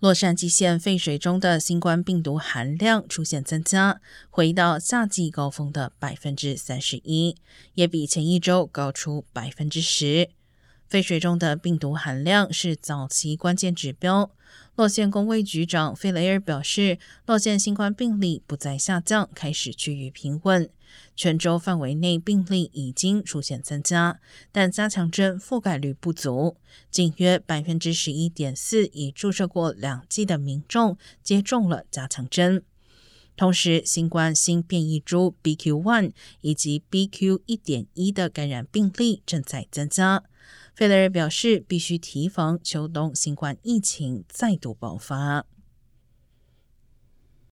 洛杉矶县废水中的新冠病毒含量出现增加，回到夏季高峰的百分之三十一，也比前一周高出百分之十。废水中的病毒含量是早期关键指标。洛县公卫局长费雷尔表示，洛县新冠病例不再下降，开始趋于平稳。全州范围内病例已经出现增加，但加强针覆盖率不足，仅约百分之十一点四已注射过两剂的民众接种了加强针。同时，新冠新变异株 BQ.1 以及 BQ. 一点一的感染病例正在增加。费雷尔表示，必须提防秋冬新冠疫情再度爆发。